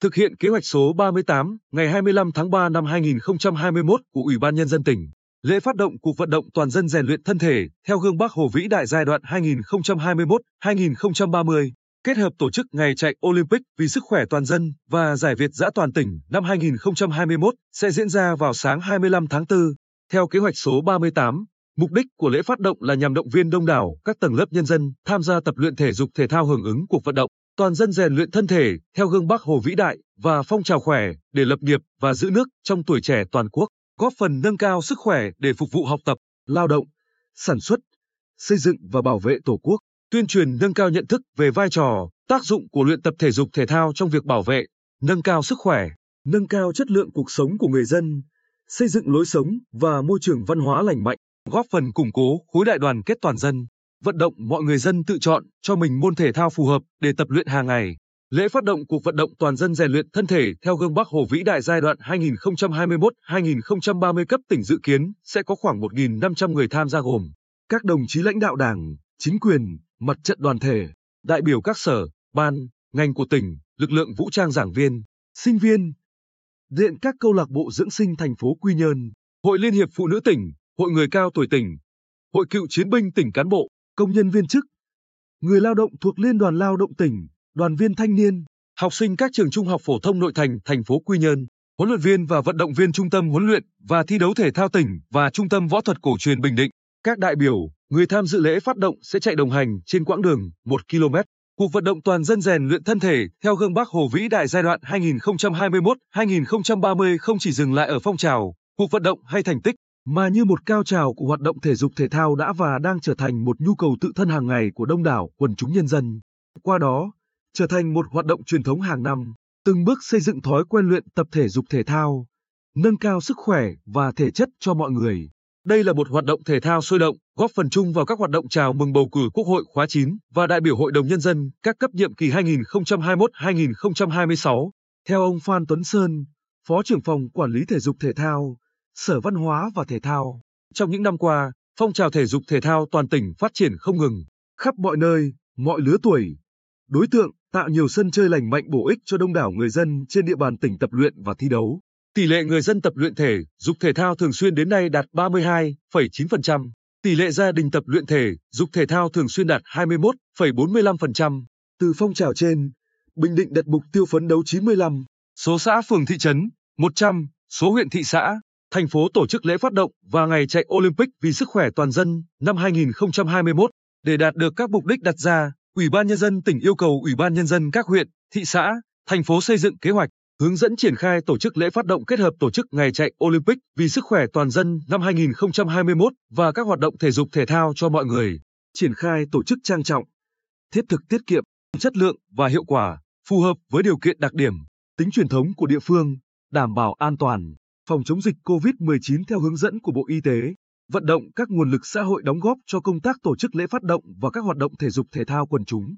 thực hiện kế hoạch số 38 ngày 25 tháng 3 năm 2021 của Ủy ban Nhân dân tỉnh. Lễ phát động cuộc vận động toàn dân rèn luyện thân thể theo gương Bác Hồ vĩ đại giai đoạn 2021-2030, kết hợp tổ chức ngày chạy Olympic vì sức khỏe toàn dân và giải Việt giã toàn tỉnh năm 2021 sẽ diễn ra vào sáng 25 tháng 4. Theo kế hoạch số 38, mục đích của lễ phát động là nhằm động viên đông đảo các tầng lớp nhân dân tham gia tập luyện thể dục thể thao hưởng ứng cuộc vận động toàn dân rèn luyện thân thể theo gương Bác Hồ vĩ đại và phong trào khỏe để lập nghiệp và giữ nước trong tuổi trẻ toàn quốc, góp phần nâng cao sức khỏe để phục vụ học tập, lao động, sản xuất, xây dựng và bảo vệ Tổ quốc, tuyên truyền nâng cao nhận thức về vai trò, tác dụng của luyện tập thể dục thể thao trong việc bảo vệ, nâng cao sức khỏe, nâng cao chất lượng cuộc sống của người dân, xây dựng lối sống và môi trường văn hóa lành mạnh, góp phần củng cố khối đại đoàn kết toàn dân vận động mọi người dân tự chọn cho mình môn thể thao phù hợp để tập luyện hàng ngày. Lễ phát động cuộc vận động toàn dân rèn luyện thân thể theo gương Bắc Hồ vĩ đại giai đoạn 2021-2030 cấp tỉnh dự kiến sẽ có khoảng 1.500 người tham gia gồm các đồng chí lãnh đạo đảng, chính quyền, mặt trận đoàn thể, đại biểu các sở, ban, ngành của tỉnh, lực lượng vũ trang giảng viên, sinh viên, điện các câu lạc bộ dưỡng sinh thành phố Quy Nhơn, Hội Liên hiệp Phụ nữ tỉnh, Hội người cao tuổi tỉnh, Hội cựu chiến binh tỉnh cán bộ, công nhân viên chức, người lao động thuộc Liên đoàn Lao động tỉnh, đoàn viên thanh niên, học sinh các trường trung học phổ thông nội thành thành phố Quy Nhơn, huấn luyện viên và vận động viên trung tâm huấn luyện và thi đấu thể thao tỉnh và trung tâm võ thuật cổ truyền Bình Định. Các đại biểu, người tham dự lễ phát động sẽ chạy đồng hành trên quãng đường 1 km. Cuộc vận động toàn dân rèn luyện thân thể theo gương Bác Hồ vĩ đại giai đoạn 2021-2030 không chỉ dừng lại ở phong trào, cuộc vận động hay thành tích mà như một cao trào của hoạt động thể dục thể thao đã và đang trở thành một nhu cầu tự thân hàng ngày của đông đảo quần chúng nhân dân. Qua đó, trở thành một hoạt động truyền thống hàng năm, từng bước xây dựng thói quen luyện tập thể dục thể thao, nâng cao sức khỏe và thể chất cho mọi người. Đây là một hoạt động thể thao sôi động, góp phần chung vào các hoạt động chào mừng bầu cử Quốc hội khóa 9 và đại biểu Hội đồng Nhân dân các cấp nhiệm kỳ 2021-2026. Theo ông Phan Tuấn Sơn, Phó trưởng phòng Quản lý Thể dục Thể thao, Sở Văn hóa và Thể thao. Trong những năm qua, phong trào thể dục thể thao toàn tỉnh phát triển không ngừng, khắp mọi nơi, mọi lứa tuổi. Đối tượng tạo nhiều sân chơi lành mạnh bổ ích cho đông đảo người dân trên địa bàn tỉnh tập luyện và thi đấu. Tỷ lệ người dân tập luyện thể dục thể thao thường xuyên đến nay đạt 32,9%. Tỷ lệ gia đình tập luyện thể dục thể thao thường xuyên đạt 21,45%. Từ phong trào trên, Bình Định đặt mục tiêu phấn đấu 95, số xã phường thị trấn 100, số huyện thị xã thành phố tổ chức lễ phát động và ngày chạy Olympic vì sức khỏe toàn dân năm 2021. Để đạt được các mục đích đặt ra, Ủy ban Nhân dân tỉnh yêu cầu Ủy ban Nhân dân các huyện, thị xã, thành phố xây dựng kế hoạch, hướng dẫn triển khai tổ chức lễ phát động kết hợp tổ chức ngày chạy Olympic vì sức khỏe toàn dân năm 2021 và các hoạt động thể dục thể thao cho mọi người. Triển khai tổ chức trang trọng, thiết thực tiết kiệm, chất lượng và hiệu quả, phù hợp với điều kiện đặc điểm, tính truyền thống của địa phương, đảm bảo an toàn phòng chống dịch COVID-19 theo hướng dẫn của Bộ Y tế, vận động các nguồn lực xã hội đóng góp cho công tác tổ chức lễ phát động và các hoạt động thể dục thể thao quần chúng.